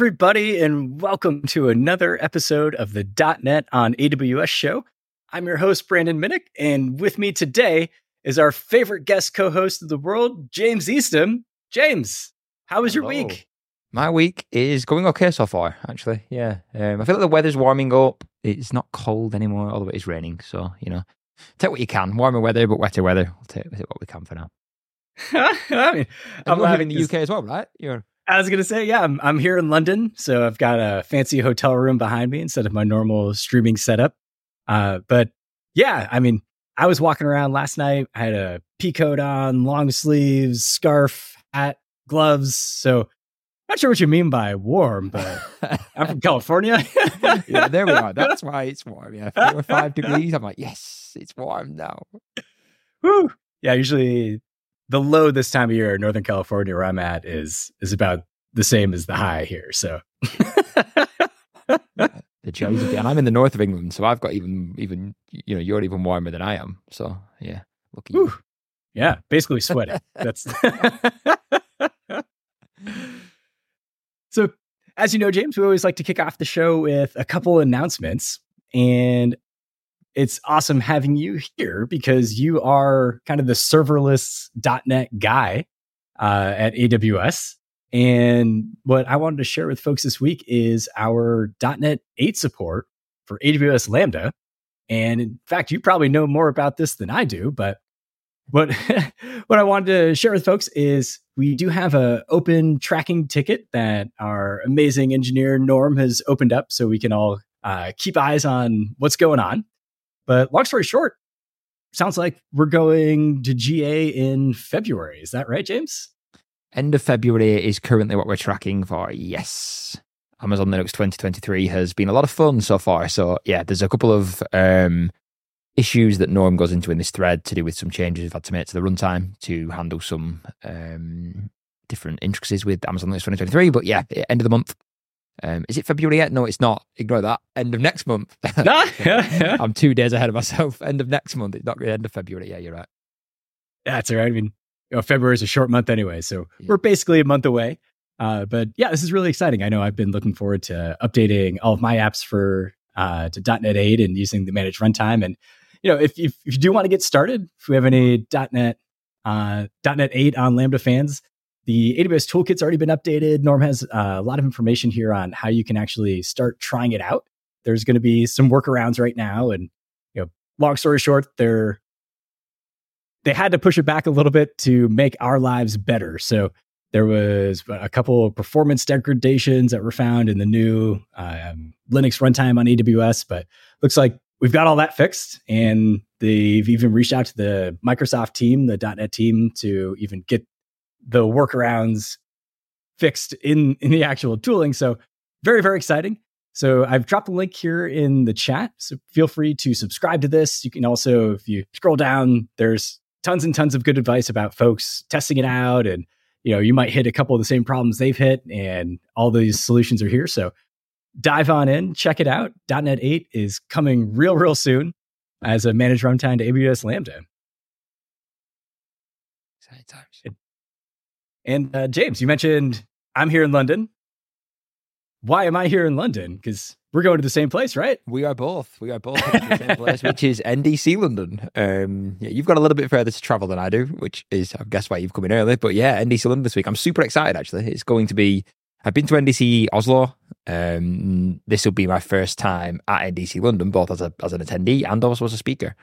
Everybody, and welcome to another episode of the .NET on AWS show. I'm your host, Brandon Minnick, and with me today is our favorite guest co-host of the world, James Eastham. James, how was your week? My week is going okay so far, actually. Yeah. Um, I feel like the weather's warming up. It's not cold anymore, although it is raining. So, you know, take what you can. Warmer weather, but wetter weather. We'll take, we'll take what we can for now. I mean, I'm I'm living in the UK as well, right? You're I was gonna say, yeah, I'm, I'm here in London, so I've got a fancy hotel room behind me instead of my normal streaming setup. Uh, but yeah, I mean, I was walking around last night. I had a pea coat on, long sleeves, scarf, hat, gloves. So, not sure what you mean by warm, but I'm from California. yeah, there we are. That's why it's warm. Yeah, four or five degrees. I'm like, yes, it's warm now. Whew. Yeah, usually the low this time of year in Northern California, where I'm at, is is about the same as the high here. So. The cherries, and I'm in the north of England, so I've got even, even, you know, you're even warmer than I am. So, yeah. Whew. Yeah, basically sweating. That's so. As you know, James, we always like to kick off the show with a couple announcements, and it's awesome having you here because you are kind of the serverless .NET guy uh, at AWS. And what I wanted to share with folks this week is our .NET 8 support for AWS Lambda. And in fact, you probably know more about this than I do, but what what I wanted to share with folks is we do have a open tracking ticket that our amazing engineer Norm has opened up, so we can all uh, keep eyes on what's going on. But long story short, sounds like we're going to GA in February. Is that right, James? End of February is currently what we're tracking for. Yes. Amazon Linux 2023 has been a lot of fun so far. So, yeah, there's a couple of um, issues that Norm goes into in this thread to do with some changes we've had to make to the runtime to handle some um, different intricacies with Amazon Linux 2023. But yeah, end of the month. Um, is it February yet? No, it's not. Ignore that. End of next month. I'm two days ahead of myself. End of next month. It's not the end of February. Yeah, you're right. That's all right. I mean, you know, February is a short month anyway, so Yeah. we're basically a month away. Uh, but yeah, this is really exciting. I know I've been looking forward to updating all of my apps for uh, to .NET 8 and using the managed runtime. And you know, if, if if you do want to get started, if we have any .NET uh, .NET 8 on Lambda fans, the AWS toolkit's already been updated. Norm has uh, a lot of information here on how you can actually start trying it out. There's going to be some workarounds right now, and you know, long story short, they're they had to push it back a little bit to make our lives better. So there was a couple of performance degradations that were found in the new um, Linux runtime on AWS, but looks like we've got all that fixed. And they've even reached out to the Microsoft team, the .NET team, to even get the workarounds fixed in in the actual tooling. So very very exciting. So I've dropped a link here in the chat. So feel free to subscribe to this. You can also, if you scroll down, there's tons and tons of good advice about folks testing it out and you know you might hit a couple of the same problems they've hit and all these solutions are here so dive on in check it out net 8 is coming real real soon as a managed runtime to aws lambda Exciting times. And uh, james you mentioned i'm here in london why am i here in london because we're going to the same place right We are both. We are both at the same place, which is NDC London. Um, yeah, you've got a little bit further to travel than I do, which is, I guess, why you've come in early. But yeah, NDC London this week. I'm super excited, actually. It's going to be, I've been to NDC Oslo. Um, this will be my first time at NDC London, both as, a, as an attendee and also as a speaker.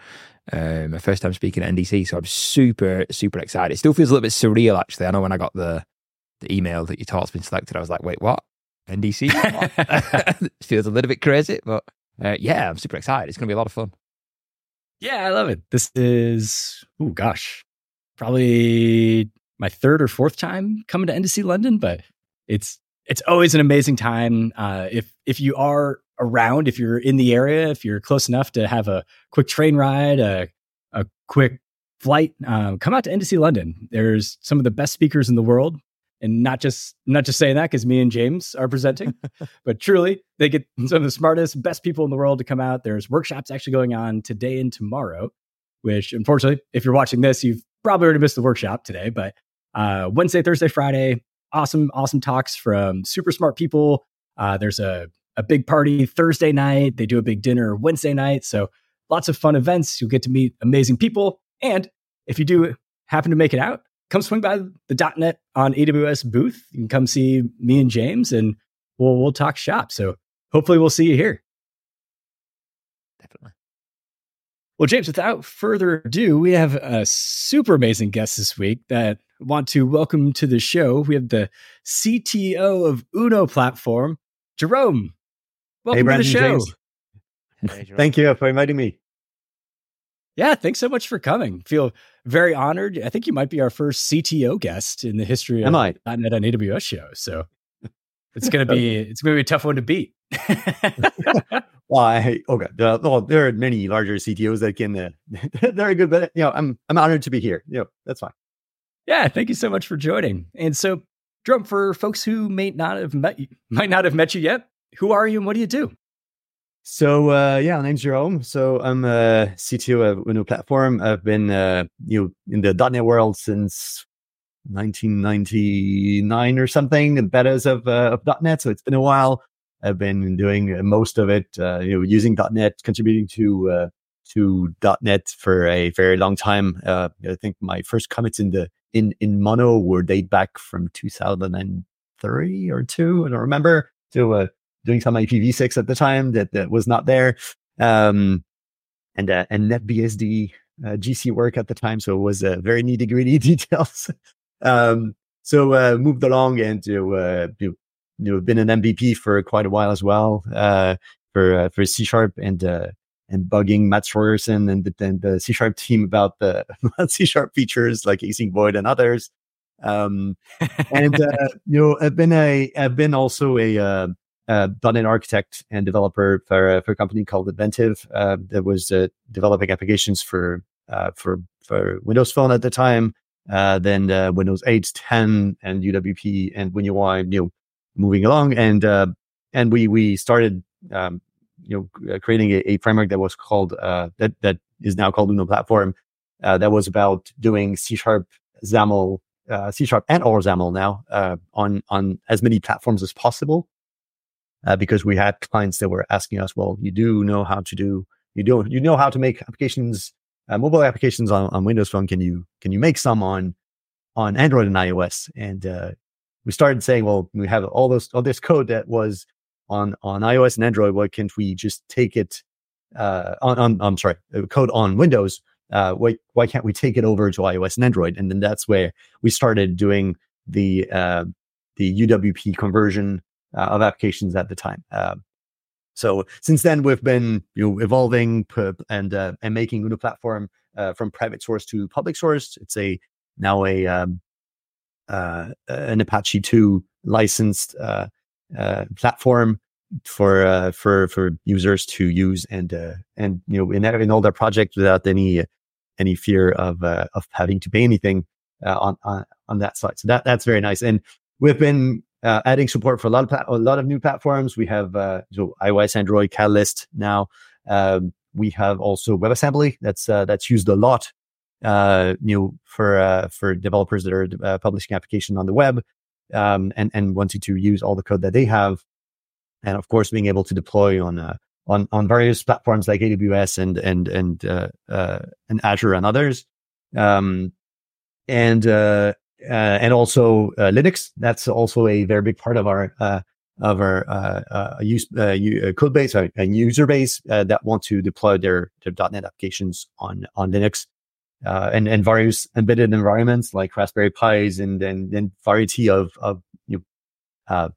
Um, my first time speaking at NDC. So I'm super, super excited. It still feels a little bit surreal, actually. I know when I got the, the email that your talk's been selected, I was like, wait, what? NDC? What? it feels a little bit crazy, but uh, yeah, I'm super excited. It's going to be a lot of fun. Yeah, I love it. This is, oh gosh, probably my third or fourth time coming to NDC London, but it's it's always an amazing time. Uh, if if you are around, if you're in the area, if you're close enough to have a quick train ride, a a quick flight, um, come out to NDC London. There's some of the best speakers in the world, and not just not just saying that because me and James are presenting, but truly they get some of the smartest, best people in the world to come out. There's workshops actually going on today and tomorrow, which unfortunately, if you're watching this, you've probably already missed the workshop today. But uh, Wednesday, Thursday, Friday, awesome, awesome talks from super smart people. Uh, there's a, a big party Thursday night. They do a big dinner Wednesday night. So lots of fun events. You'll get to meet amazing people. And if you do happen to make it out, come swing by the .NET on AWS booth. You can come see me and James, and we'll we'll talk shop. So hopefully we'll see you here. Definitely. Well, James, without further ado, we have a super amazing guest this week that I want to welcome to the show. We have the CTO of Uno platform, Jerome. Welcome hey, Brandon, to the show. James. Thank you for inviting me. Yeah, thanks so much for coming. Feel very honored. I think you might be our first CTO guest in the history of Am I? .NET on AWS show. So it's gonna be it's gonna be a tough one to beat. well, I, okay. Uh, well, there are many larger CTOs that can. Uh, they're good, but you know, I'm I'm honored to be here. You know, that's fine. Yeah, thank you so much for joining. And so, Jerome, for folks who may not have met you, might not have met you yet, who are you and what do you do? So uh, yeah, my name's Jerome. So I'm a CTO of Uno Platform. I've been uh, you know in the .NET world since 1999 or something, the betas of, uh, of .NET. So it's been a while. I've been doing most of it, uh, you know, using .NET, contributing to uh, to .NET for a very long time. Uh, I think my first commits in the in in Mono were date back from 2003 or two. I don't remember. So uh, doing some IPv6 at the time that, that was not there. Um, and, uh, and NetBSD, uh, GC work at the time. So it was uh, very nitty gritty details. um, so, uh, moved along and, uh, you, you know, been an MVP for quite a while as well, uh, for, uh, for C sharp and, uh, and bugging Mads Torgersen and the, and the C sharp team about the C sharp features like async void and others. Um, and, uh, you know, I've been a, I've been also a, uh, .NET architect and developer for, uh, for a company called nventive uh, that was uh, developing applications for uh, for for Windows Phone at the time. Uh, then Windows 8, 10, and UWP and WinUI, you know, moving along, and and we we started um, you know creating a, a, framework that was called that that is now called Uno Platform. That was about doing C sharp, XAML, C sharp, and or XAML now on on as many platforms as possible uh, because we had clients that were asking us, well, you do know how to do, you do, you know how to make applications, uh, mobile applications on, on Windows Phone. Can you, can you make some on, on Android and iOS? And, uh, we started saying, well, we have all those, all this code that was on, on iOS and Android. Why can't we just take it, uh, on, on, I'm sorry, code on Windows? Uh, why, why can't we take it over to iOS and Android? And then that's where we started doing the, uh, the UWP conversion uh, of applications at the time. Uh, so since then, we've been you know evolving and uh, and making Uno platform uh, from private source to public source. It's a now a um, uh, an Apache 2 licensed uh, platform for for for users to use and and you know in, in all their projects without any any fear of of having to pay anything on, on on that side. So that that's very nice. And we've been uh, adding support for a lot of pla- a lot of new platforms. We have uh, so iOS, Android, Catalyst now. Um, we have also WebAssembly that's uh, that's used a lot, uh, you know, for uh, for developers that are uh, publishing applications on the web, um, and and wanting to use all the code that they have, and of course being able to deploy on on on various platforms like AWS and and and and Azure and others. Um, and uh, Uh, and also uh, Linux. That's also a very big part of our uh, of our uh, uh, use code base and user base that want to deploy their their .NET applications on on Linux. and and various embedded environments like Raspberry Pis and and, variety of of you know,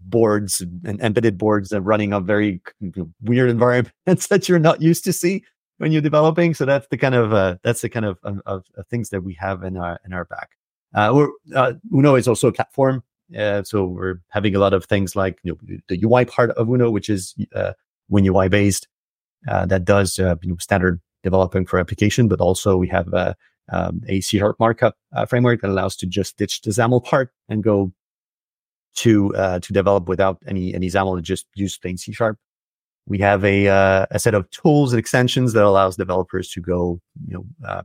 boards and embedded boards and running on very weird environments that you're not used to see when you're developing. So that's the kind of uh, that's the kind of, of, of, things that we have in our in our back. Uh, we're, uh, Uno is also a platform. Uh, so we're having a lot of things like you know, the UI part of Uno, which is uh, WinUI based, uh, that does uh, you know, standard developing for application, but also we have uh, um, a C sharp markup uh, framework that allows to just ditch the XAML part and go to uh, to develop without any any XAML just use plain C sharp. We have a uh, a set of tools and extensions that allows developers to go you know uh,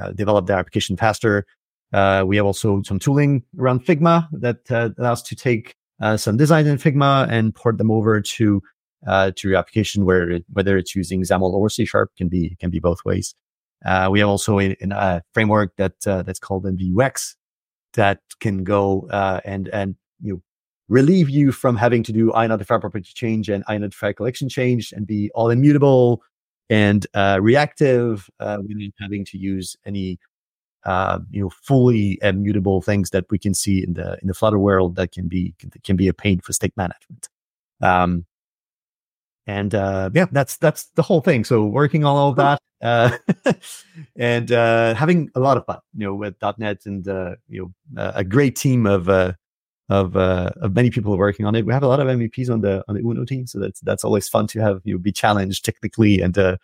uh, develop their application faster Uh, we have also some tooling around Figma that uh, allows to take uh, some designs in Figma and port them over to uh, to your application, where it, whether it's using XAML or C Sharp can be can be both ways. Uh, we have also a, a framework that uh, that's called MVUX that can go and and you know, relieve you from having to do INotify property change and INotify collection change and be all immutable and uh, reactive uh, without having to use any uh, you know fully immutable things that we can see in the in the Flutter world that can be can be a pain for state management. Um, and uh, yeah, that's that's the whole thing. So working on all of that uh, and uh, having a lot of fun, you know, with .NET and uh, you know a great team of uh, of uh, of many people working on it. We have a lot of MVPs on the on the Uno team, so that's that's always fun to have you know, be challenged technically and uh,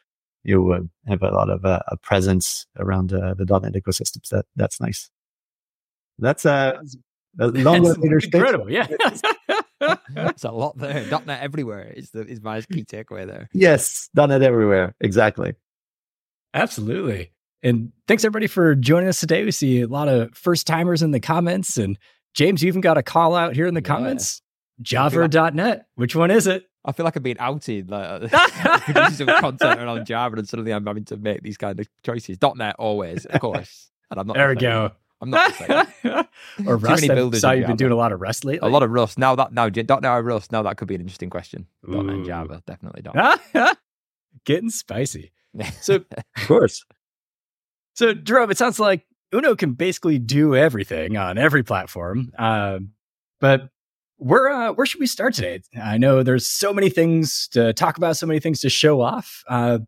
you uh, have a lot of uh, a presence around uh, the .NET ecosystems. That that's nice. That's uh, a long later incredible. Yeah, it's a lot there. .NET everywhere is the is my key takeaway there. Yes, .NET everywhere. Exactly. Absolutely. And thanks everybody for joining us today. We see a lot of first timers in the comments and James, you even got a call out here in the yeah. comments. Java.net. Which one is it? I feel like I'm being outed, like producing some content around Java, and suddenly I'm having to make these kind of choices. .NET always, of course. And I'm not. There we go. I'm not. or Rust. I saw you've been doing a lot of Rust lately. A lot of Rust. Now that now .NET or Rust. Now that could be an interesting question. Ooh. .NET Java definitely .NET. Getting spicy. So of course. So Jerome, it sounds like Uno can basically do everything on every platform. Uh, but where uh, where should we start today? I know there's so many things to talk about, so many things to show off. Uh,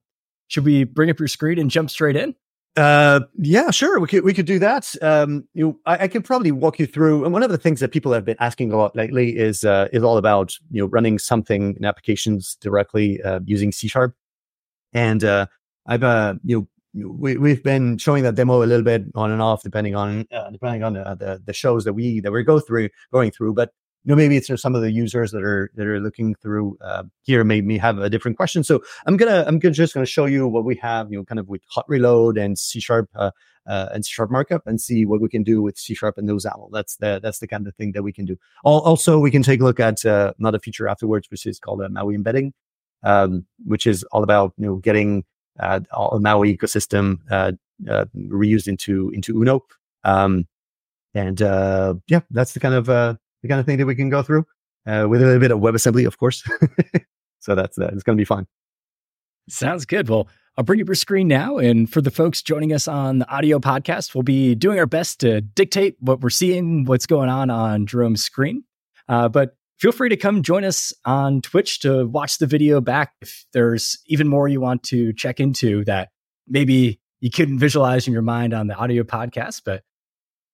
should we bring up your screen and jump straight in? Uh, yeah, sure. We could we could do that. Um, you, I, I could probably walk you through. And one of the things that people have been asking a lot lately is uh, is all about you know running something in applications directly uh, using C sharp. And uh, I've uh, you know we we've been showing that demo a little bit on and off depending on uh, depending on the, the, the shows that we that we go through going through but you know maybe it's some of the users that are that are looking through uh, here maybe have a different question so i'm gonna i'm gonna just gonna show you what we have you know kind of with hot reload and c sharp uh, uh, and C sharp markup and see what we can do with C sharp and those OWL. That's the that's the kind of thing that we can do. Also, we can take a look at uh, another feature afterwards, which is called a Maui embedding, um, which is all about you know getting uh, all Maui ecosystem uh, uh, reused into into Uno. Um, and uh, yeah, that's the kind of uh, the kind of thing that we can go through uh, with a little bit of WebAssembly, of course. so that's uh, it's going to be fun. Sounds good. Well, I'll bring up your screen now. And for the folks joining us on the audio podcast, we'll be doing our best to dictate what we're seeing, what's going on on Jerome's screen. Uh, but feel free to come join us on Twitch to watch the video back. If there's even more you want to check into that maybe you couldn't visualize in your mind on the audio podcast, but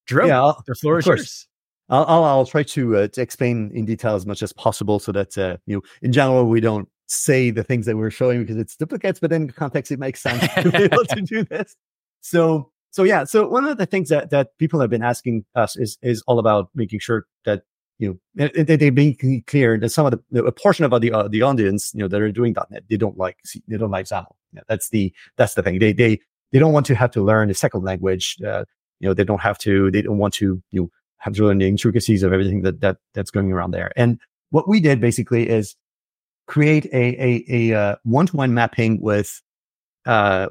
Jerome, yeah, I'll, the floor is yours. I'll, I'll, try to, uh, to explain in detail as much as possible so that, uh, you know, in general, we don't say the things that we're showing because it's duplicates, but in context, it makes sense to be able to do this. So, so yeah, so one of the things that, that people have been asking us is, is all about making sure that you know, they, they being clear that some of the a portion of the uh, the audience, you know, that are doing .NET, they don't like they don't like XAML. Yeah, that's the that's the thing. They they they don't want to have to learn a second language. Uh, you know, they don't have to. They don't want to you know have to learn the intricacies of everything that that that's going around there. And what we did basically is create a a a one to one mapping with uh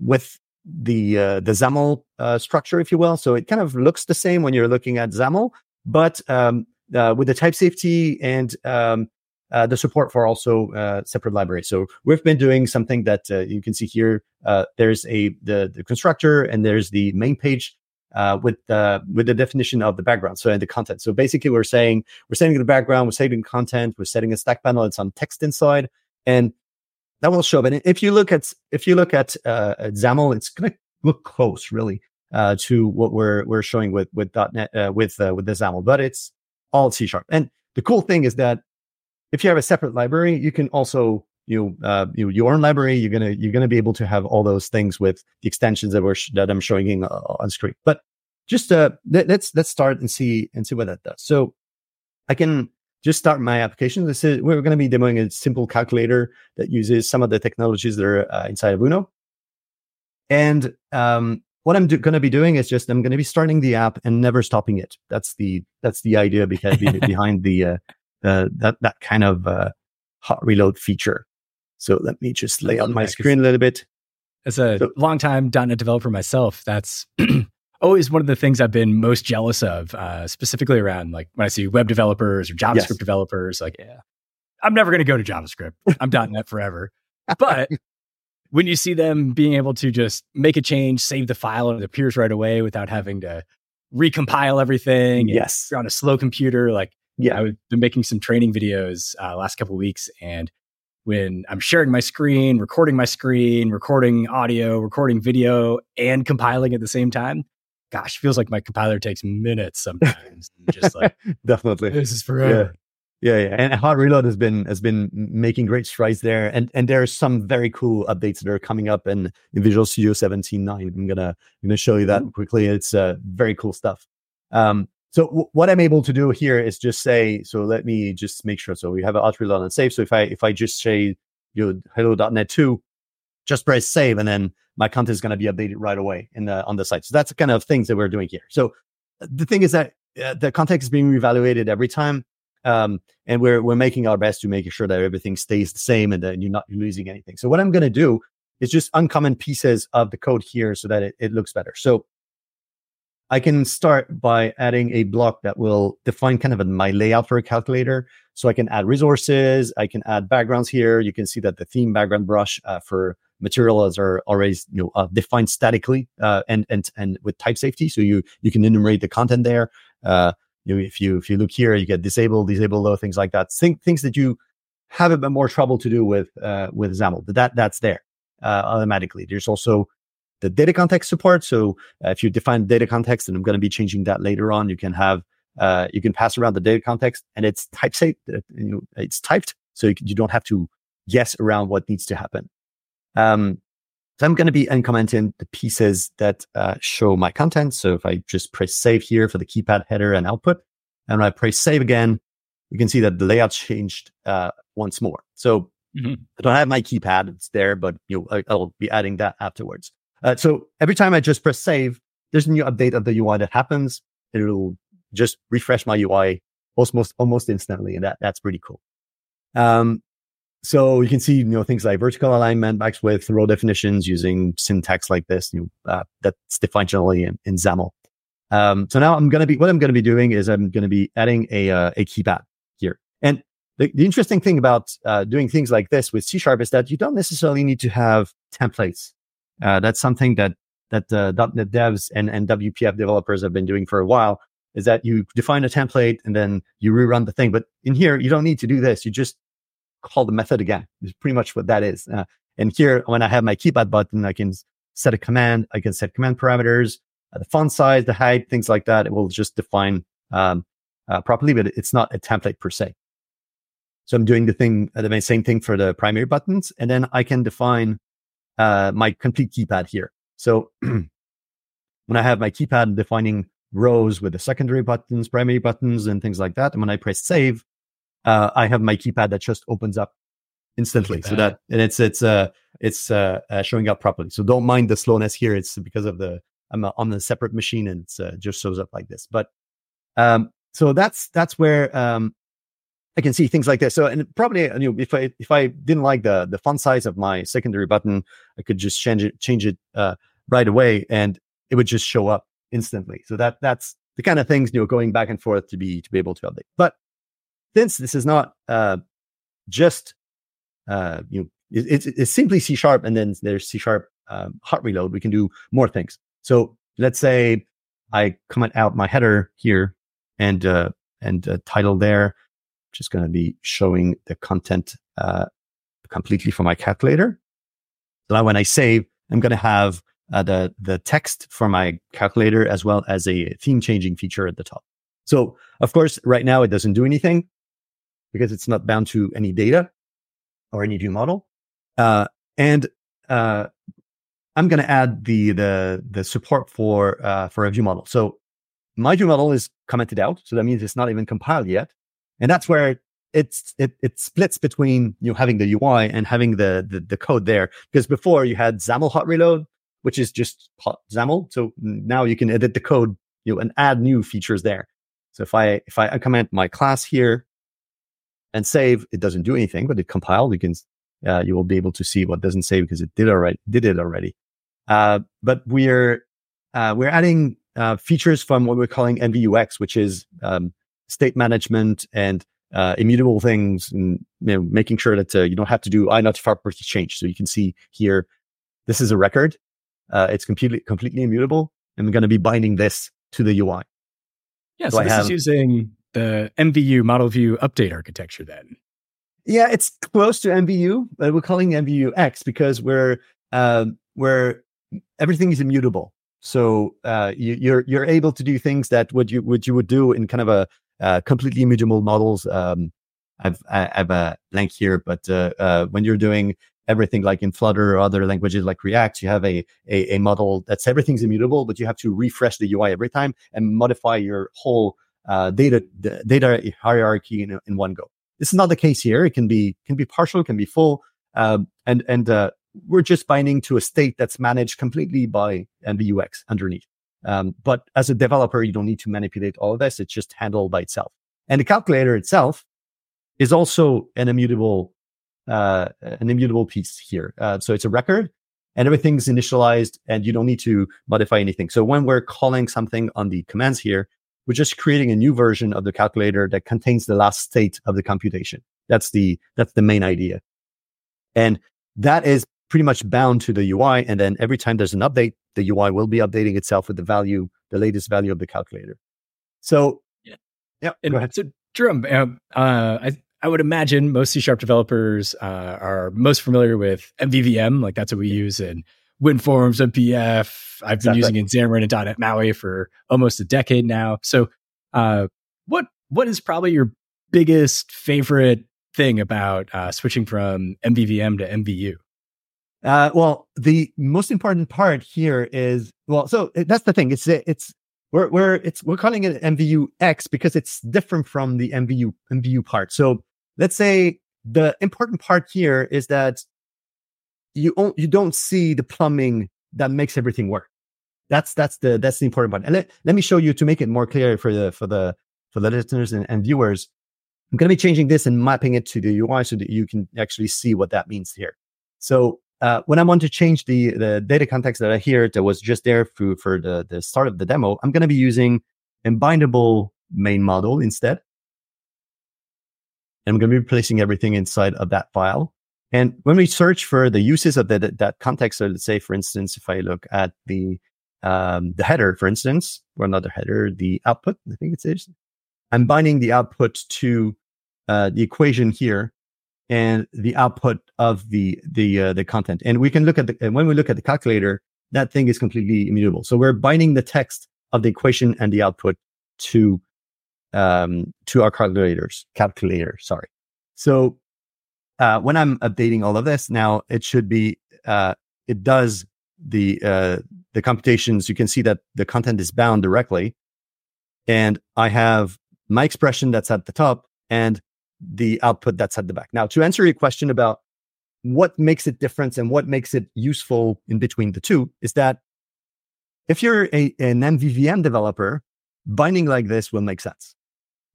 with the uh, the XAML uh, structure, if you will. So it kind of looks the same when you're looking at XAML, but um, uh, with the type safety and um, uh, the support for also uh, separate libraries. So we've been doing something that uh, you can see here. Uh, there's a the, the constructor and there's the main page uh, with the with the definition of the background. So and the content. So basically, we're saying we're setting the background, we're setting content, we're setting a stack panel. It's on text inside, and that will show up. And if you look at if you look at, at XAML, it's going to look close, really, uh, to what we're we're showing with with .NET with with the XAML, but it's all C sharp. And the cool thing is that if you have a separate library, you can also you uh, you your own library. You're gonna you're gonna be able to have all those things with the extensions that we're sh- that I'm showing in, uh, on screen. But just uh, let, let's let's start and see and see what that does. So I can just start my application. This is we're going to be demoing a simple calculator that uses some of the technologies that are uh, inside of Uno. And um, what I'm do- going to be doing is just I'm going to be starting the app and never stopping it. That's the that's the idea because behind the uh, uh, that that kind of uh, hot reload feature. So let me just lay out my screen a little bit. As a so, longtime .NET developer myself, that's always one of the things I've been most jealous of, uh, specifically around like when I see web developers or JavaScript yes. developers. Like, yeah, I'm never going to go to JavaScript. I'm .NET forever. But when you see them being able to just make a change, save the file, and it appears right away without having to recompile everything. Yes, you're on a slow computer. Like, yeah, I've been making some training videos uh, last couple weeks, and when I'm sharing my screen, recording my screen, recording audio, recording video, and compiling at the same time, gosh, feels like my compiler takes minutes sometimes. just like definitely, this is forever. Yeah, yeah, yeah. and Hot Reload has been has been making great strides there, and and there are some very cool updates that are coming up in, in Visual Studio 17.9. I'm gonna I'm gonna show you that quickly. It's uh, very cool stuff. Um, so w- what I'm able to do here is just say, so let me just make sure. So we have an Reload and save. So if I if I just say you know hello.net 2, just press save, and then my content is gonna be updated right away in the on the site. So that's the kind of things that we're doing here. So the thing is that uh, the context is being reevaluated every time um, and we're we're making our best to make sure that everything stays the same and that you're not losing anything. So what I'm going to do is just uncomment pieces of the code here so that it, it looks better. So I can start by adding a block that will define kind of my layout for a calculator. So I can add resources, I can add backgrounds here. You can see that the theme background brush uh, for materials are already you know uh, defined statically uh, and and and with type safety. So you you can enumerate the content there. Uh, you if you if you look here, you get disable, disable low, things like that. Think things that you have a bit more trouble to do with uh, with XAML, but that that's there uh, automatically. There's also the data context support. So uh, if you define data context, and I'm going to be changing that later on, you can have uh, you can pass around the data context, and it's type safe. Uh, you know, it's typed, so you, you, don't have to guess around what needs to happen. Um, so I'm going to be uncommenting the pieces that uh, show my content. So if I just press save here for the keypad header and output, and I press save again, you can see that the layout changed uh, once more. So mm-hmm. I don't have my keypad; it's there, but you know, I'll be adding that afterwards. Uh, so every time I just press save, there's a new update of the UI that happens. It'll just refresh my UI almost almost instantly, and that that's pretty cool. Um, so you can see, you know, things like vertical alignment, max width, row definitions using syntax like this. You know, uh, that's defined generally in, in XAML. Um, so now I'm to be, what I'm to be doing is I'm to be adding a, uh, a keypad here. And the, the interesting thing about uh, doing things like this with C sharp is that you don't necessarily need to have templates. Uh, that's something that, that uh, .NET devs and, and WPF developers have been doing for a while is that you define a template and then you rerun the thing. But in here, you don't need to do this. You just call the method again. It's pretty much what that is. Uh, and here, when I have my keypad button, I can set a command. I can set command parameters, uh, the font size, the height, things like that. It will just define um, uh, properly, but it's not a template per se. So I'm doing the thing, uh, the same thing for the primary buttons, and then I can define uh, my complete keypad here. So when I have my keypad defining rows with the secondary buttons, primary buttons, and things like that, and when I press save, uh, I have my keypad that just opens up instantly. So that and it's it's uh it's uh, uh, showing up properly. So don't mind the slowness here. It's because of the I'm on a separate machine and it uh, just shows up like this. But um, so that's that's where um, I can see things like this. So and probably you know if I if I didn't like the the font size of my secondary button, I could just change it change it uh, right away and it would just show up instantly. So that that's the kind of things you know going back and forth to be to be able to update. But since this is not uh, just uh, you know it, it's, it's simply C sharp and then there's C sharp um, hot reload, we can do more things. So let's say I comment out my header here and uh, and uh, title there, just going to be showing the content uh, completely for my calculator. So now when I save, I'm going to have uh, the the text for my calculator as well as a theme changing feature at the top. So of course, right now it doesn't do anything because it's not bound to any data or any view model. Uh, and uh, I'm going to add the the the support for uh, for a view model. So my view model is commented out, so that means it's not even compiled yet, and that's where it's it it splits between you know having the UI and having the the, the code there. Because before you had XAML hot reload, which is just hot XAML. So now you can edit the code, you know, and add new features there. So if I if I comment my class here and save, it doesn't do anything, but it compiled. You can uh, you will be able to see what doesn't save because it did already did it already. Uh, but we're uh, we're adding uh, features from what we're calling MVUX, which is um, state management and uh, immutable things, and you know, making sure that uh, you don't have to do inotify property change. So you can see here, this is a record. it's completely completely immutable, and we're going to be binding this to the UI. Yeah, so, so this have, is using the MVU model view update architecture then. Yeah, it's close to MVU, but we're calling MVU X because we're uh, we're everything is immutable. So uh, you, are you're, you're able to do things that what you what you would do in kind of a uh, completely immutable models. Um, I've I have a blank here, but uh, uh, when you're doing everything like in Flutter or other languages like React, you have a, a, a model that's everything's immutable, but you have to refresh the UI every time and modify your whole uh, data data hierarchy in, in one go. This is not the case here. It can be can be partial, can be full, um, and and uh, we're just binding to a state that's managed completely by the UX underneath. Um, but as a developer, you don't need to manipulate all of this. It's just handled by itself. And the calculator itself is also an immutable, uh, an immutable piece here. Uh, so it's a record and everything's initialized and you don't need to modify anything. So when we're calling something on the commands here, we're just creating a new version of the calculator that contains the last state of the computation. That's the, that's the main idea. And that is pretty much bound to the UI. And then every time there's an update, the UI will be updating itself with the value, the latest value of the calculator. So, yeah, yeah and go ahead. So, Jerome, um, uh, I, I would imagine most C sharp developers uh, are most familiar with MVVM. Like that's what we use in WinForms and WPF. I've been exactly. using in Xamarin and .NET MAUI for almost a decade now. So, uh, what what is probably your biggest favorite thing about uh, switching from MVVM to MVU? Uh, well, the most important part here is well, so eh, that's the thing. It's it's we're we're it's we're calling it MVU X because it's different from the MVU MVU part. So let's say the important part here is that you you don't see the plumbing that makes everything work. That's that's the that's the important part. And let, let me show you to make it more clear for the for the for the listeners and, and viewers. I'm going to be changing this and mapping it to the UI so that you can actually see what that means here. So uh, when I want to change the the data context that I hear that was just there for, for the, the start of the demo, I'm going to be using embindable main model instead. And I'm going to be replacing everything inside of that file. And when we search for the uses of the, that context, so let's say, for instance, if I look at the um, the header, for instance, or another header, the output, I think it is, I'm binding the output to uh, the equation here and the output of the the uh, the content. And we can look at the and when we look at the calculator, that thing is completely immutable. So we're binding the text of the equation and the output to um, to our calculators calculator. Sorry. So uh, when I'm updating all of this now, it should be uh, it does the uh, the computations. You can see that the content is bound directly, and I have my expression that's at the top and the output that's at the back. Now, to answer your question about what makes it different and what makes it useful in between the two is that if you're a, an MVVM developer, binding like this will make sense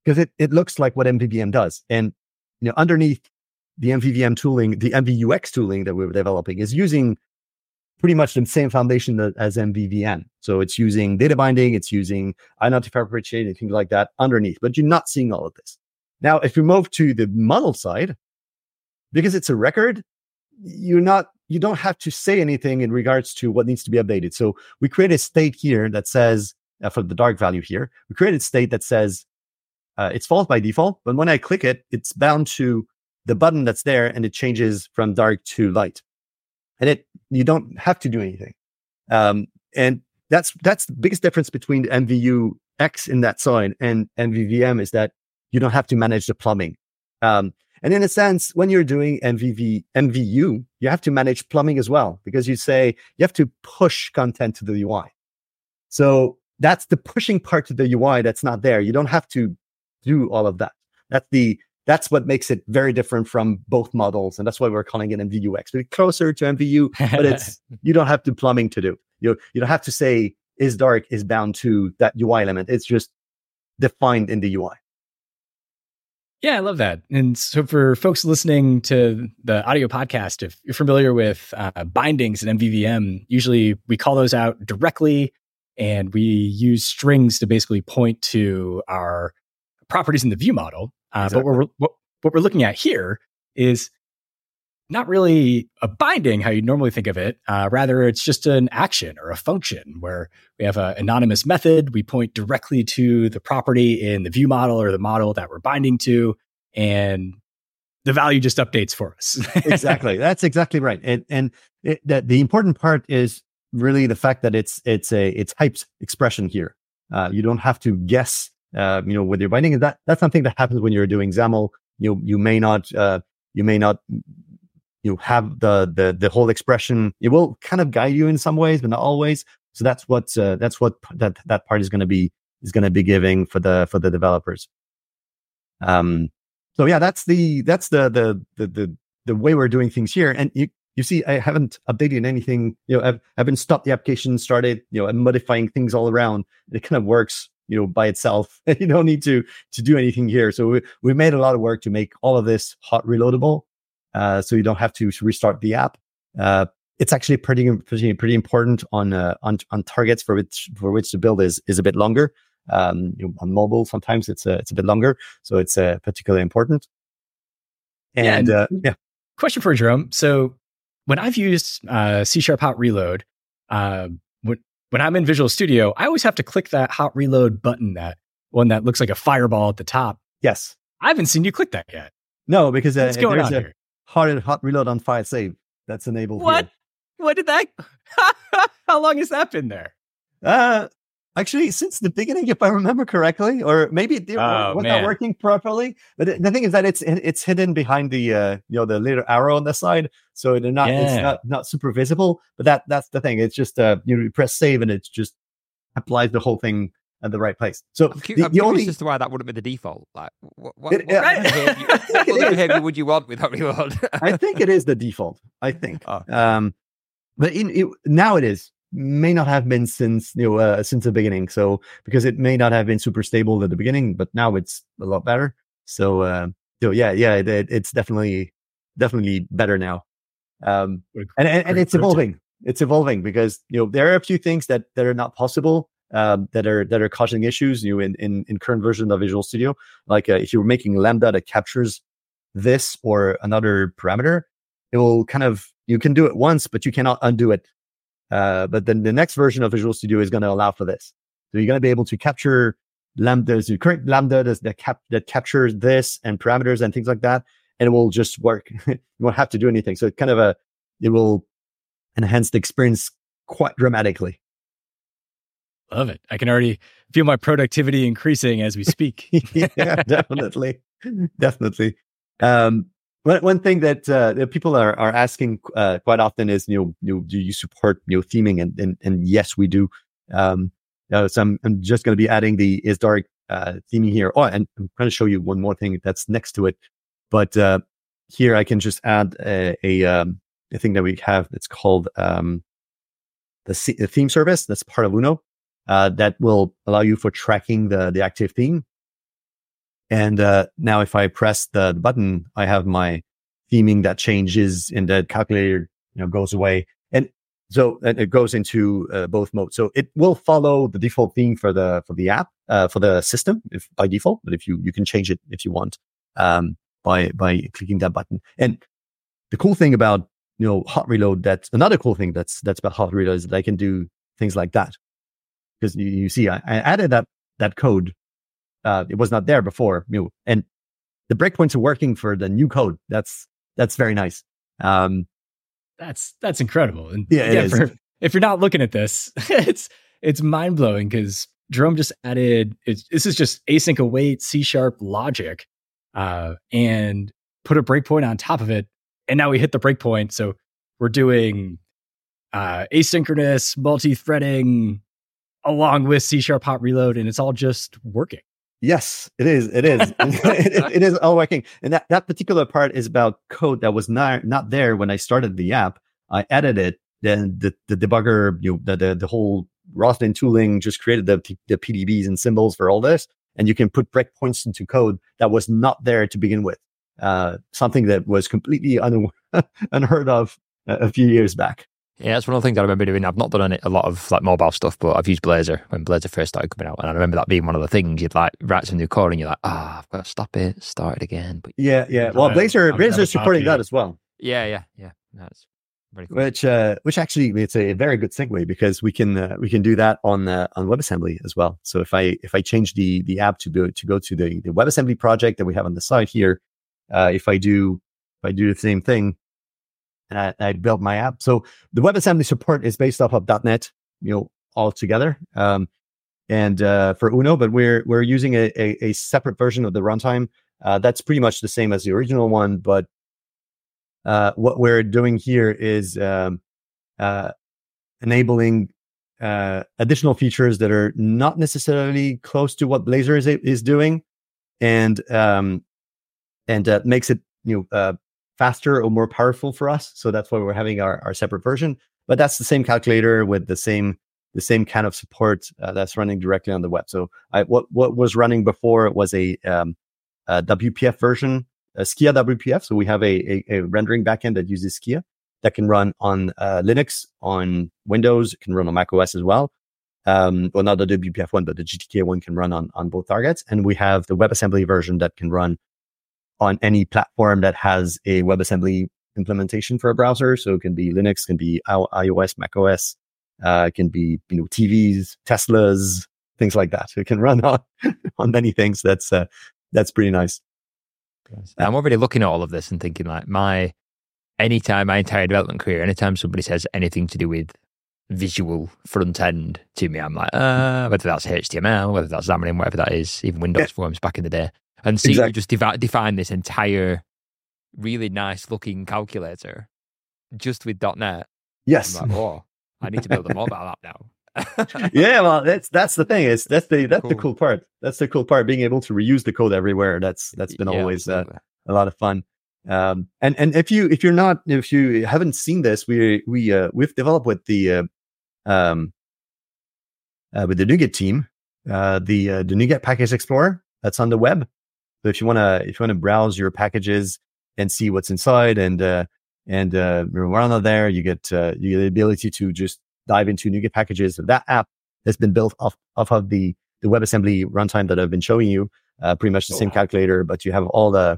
because it, it looks like what MVVM does. And you know, underneath the MVVM tooling, the MVUX tooling that we're developing is using pretty much the same foundation as MVVM. So it's using data binding, it's using identifier appreciate and things like that underneath, but you're not seeing all of this. Now, if you move to the model side, because it's a record, you're not you don't have to say anything in regards to what needs to be updated. So we create a state here that says uh, for the dark value here, we create a state that says uh, it's false by default, but when I click it, it's bound to the button that's there and it changes from dark to light. And it you don't have to do anything. Um, and that's that's the biggest difference between MVU X in that side and MVVM is that you don't have to manage the plumbing. Um, and in a sense, when you're doing MVV, MVU, you have to manage plumbing as well, because you say you have to push content to the UI. So that's the pushing part to the UI that's not there. You don't have to do all of that. That's the, that's what makes it very different from both models, and that's why we're calling it MVUX. But closer to MVU, but it's you don't have to plumbing to do. You you don't have to say is dark is bound to that UI element. It's just defined in the UI. Yeah, I love that. And so, for folks listening to the audio podcast, if you're familiar with uh, bindings and MVVM, usually we call those out directly and we use strings to basically point to our properties in the view model. Uh, exactly. But what we're, what, what we're looking at here is not really a binding how you normally think of it. Uh, rather, it's just an action or a function where we have an anonymous method. We point directly to the property in the view model or the model that we're binding to, and the value just updates for us. exactly. That's exactly right. And, and it, that the important part is really the fact that it's it's a it's typed expression here. Uh, you don't have to guess. Uh, you know, whether you're binding. That that's something that happens when you're doing XAML. You you may not uh, you may not you have the the the whole expression. It will kind of guide you in some ways, but not always. So that's what uh, that's what that that part is going to be is going to be giving for the for the developers. Um. So yeah, that's the that's the the the the the way we're doing things here. And you you see, I haven't updated anything. You know, I've I've been stopped the application, started you know, I'm modifying things all around. It kind of works you know by itself. you don't need to to do anything here. So we we made a lot of work to make all of this hot reloadable uh, so you don't have to restart the app. Uh, it's actually pretty pretty pretty important on uh, on on targets for which for which the build is is a bit longer. Um, you know, on mobile, sometimes it's a, it's a bit longer, so it's uh, particularly important. And yeah, uh, yeah. Question for Jerome. So when I've used uh, C Sharp Hot Reload, uh, when when I'm in Visual Studio, I always have to click that Hot Reload button, that one that looks like a fireball at the top. Yes, I haven't seen you click that yet. No, because uh, What's going on a, here? Hard hot reload on file save. That's enabled. What? Here. What did that? How long has that been there? Uh, actually, since the beginning, if I remember correctly, or maybe it oh, was not working properly. But the thing is that it's it's hidden behind the uh, you know the little arrow on the side, so they're not yeah. it's not not super visible. But that that's the thing. It's just uh you press save and it just applies the whole thing at the right place. So I'm, cu- the, I'm the only as to why that wouldn't be the default. Like, what, what, it, what behavior, what behavior would you want with that reload? I think it is the default. I think. Oh. Um, but in, it, now it is may not have been since you know uh, since the beginning. So because it may not have been super stable at the beginning, but now it's a lot better. So uh, so yeah, yeah, it, it, it's definitely definitely better now. Um, and and, and it's evolving. It's evolving because you know there are a few things that that are not possible um, that are that are causing issues you know, in, in in current version of Visual Studio. Like uh, if you're making lambda that captures this or another parameter, it will kind of you can do it once, but you cannot undo it. Uh, but then the next version of Visual Studio is going to allow for this. So you're going to be able to capture lambdas, the current lambda that, cap- that captures this and parameters and things like that, and it will just work. you won't have to do anything. So it kind of a it will enhance the experience quite dramatically. Love it. I can already feel my productivity increasing as we speak. yeah, definitely. definitely. Um, one, one thing that, uh, that people are, are asking uh, quite often is, you know, you do you support you know, theming? And, and, and yes, we do. Um, uh, so I'm, I'm just going to be adding the Isdark uh, theming here. Oh, and I'm going to show you one more thing that's next to it. But uh, here I can just add a, a, um, a thing that we have that's called um, the, the theme service. That's part of Uno uh, that will allow you for tracking the, the active theme. And uh, now if I press the, the, button, I have my theming that changes and the calculator you know, goes away. And so and it goes into uh, both modes. So it will follow the default theme for the for the app uh, for the system if by default, but if you you can change it if you want um, by by clicking that button. And the cool thing about you know hot reload that's another cool thing that's that's about hot reload is that I can do things like that because you, you, see, I, I, added that that code. Uh, it was not there before, and the breakpoints are working for the new code. That's that's very nice. Um, that's that's incredible. And yeah, yeah for, if you're not looking at this, it's it's mind blowing because Jerome just added. this is just async await C sharp logic, uh, and put a breakpoint on top of it, and now we hit the breakpoint. So we're doing uh, asynchronous multi-threading along with C sharp hot reload, and it's all just working. Yes, it is. It is. it, it is all working. And that, that particular part is about code that was not, not there when I started the app. I added it. Then the, the debugger, you know, the, the, the whole Roslyn tooling just created the, the PDBs and symbols for all this. And you can put breakpoints into code that was not there to begin with. Uh, something that was completely un- unheard of a few years back. Yeah, that's one of the things I remember doing. I've not done a lot of like mobile stuff, but I've used Blazor when Blazor first started coming out, and I remember that being one of the things you'd like write some new code, and you're like, ah, oh, I've got to stop it, start it again. But yeah, yeah. Well, Blazor, Blazor is supporting that as well. Yeah, yeah, yeah. That's very cool. Which, uh, which actually, it's a very good segue because we can uh, we can do that on uh, on WebAssembly as well. So if I if I change the the app to go to go to the the WebAssembly project that we have on the side here, uh, if I do if I do the same thing, and I, I built my app. So the WebAssembly support is based off of .NET, you know, altogether. Um, and uh, for Uno, but we're we're using a, a, a separate version of the runtime. Uh, that's pretty much the same as the original one, but uh, what we're doing here is um, uh, enabling uh, additional features that are not necessarily close to what Blazor is is doing, and um, and uh, makes it you know faster or more powerful for us. So that's why we're having our, our separate version. But that's the same calculator with the same the same kind of support uh, that's running directly on the web. So I, what what was running before was a, um, a WPF version, a Skia WPF. So we have a, a, a, rendering backend that uses Skia that can run on uh, Linux, on Windows, can run on Mac OS as well. Um, well, not the WPF one, but the GTK one can run on on both targets. And we have the WebAssembly version that can run on any platform that has a WebAssembly implementation for a browser. So it can be Linux, can be iOS, macOS, uh, it can be you know TVs, Teslas, things like that. So it can run on on many things. That's uh, that's pretty nice. I'm already looking at all of this and thinking like my anytime my entire development career, anytime somebody says anything to do with visual front end to me, I'm like, uh, whether that's HTML, whether that's Xamarin, whatever that is, even Windows yeah. Forms back in the day and see exactly. you just devi- define this entire really nice looking calculator just with .NET. Yes. Like, oh, I need to build a mobile app now. yeah, well, that's that's the thing. Is that's the that's cool. the cool part. That's the cool part. Being able to reuse the code everywhere. That's that's been yeah, always uh, a lot of fun. Um, and and if you if you're not if you haven't seen this, we we uh, we've developed with the uh, um uh, with the NuGet team, uh, the uh, the NuGet Package Explorer that's on the web. So if you want to, if you want to browse your packages and see what's inside and, uh, and, uh, on there, you get, uh, you get the ability to just dive into NuGet packages. That app has been built off, off of the, the WebAssembly runtime that I've been showing you, uh, pretty much the oh, same wow. calculator, but you have all the,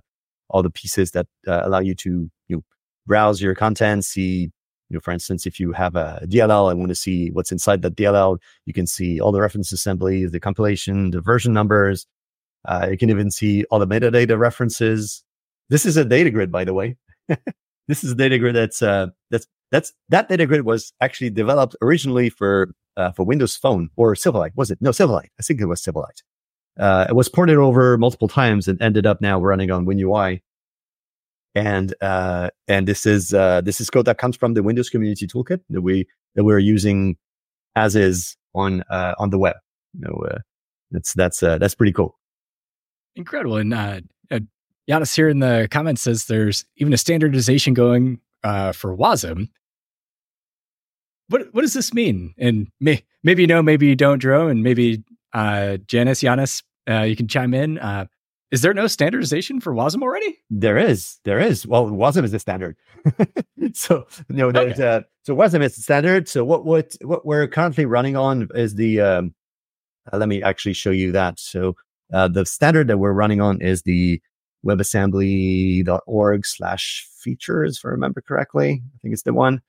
all the pieces that uh, allow you to, you know, browse your content, see, you know, for instance, if you have a DLL and want to see what's inside that DLL, you can see all the reference assemblies, the compilation, the version numbers, uh, you can even see all the metadata references. This is a data grid, by the way. this is a data grid that's uh, that's that's that data grid was actually developed originally for uh, for Windows Phone or Silverlight. Was it? No, Silverlight. I think it was Silverlight. Uh, it was ported over multiple times and ended up now running on WinUI. And uh, and this is uh, this is code that comes from the Windows Community Toolkit that we that we're using as is on uh, on the web. You know, uh, that's that's uh, that's pretty cool. Incredible. And uh, uh, Giannis here in the comments says there's even a standardization going uh, for WASM. What what does this mean? And may, maybe you know, maybe you don't, Jerome, and maybe uh, Janice, Giannis, uh, you can chime in. Uh, is there no standardization for WASM already? There is. There is. Well, WASM is the standard. so you know, okay. uh, so WASM is the standard. So what what what we're currently running on is the. Um, uh, let me actually show you that. So uh, the standard that we're running on is the webassembly.org slash features, if I remember correctly. I think it's the one.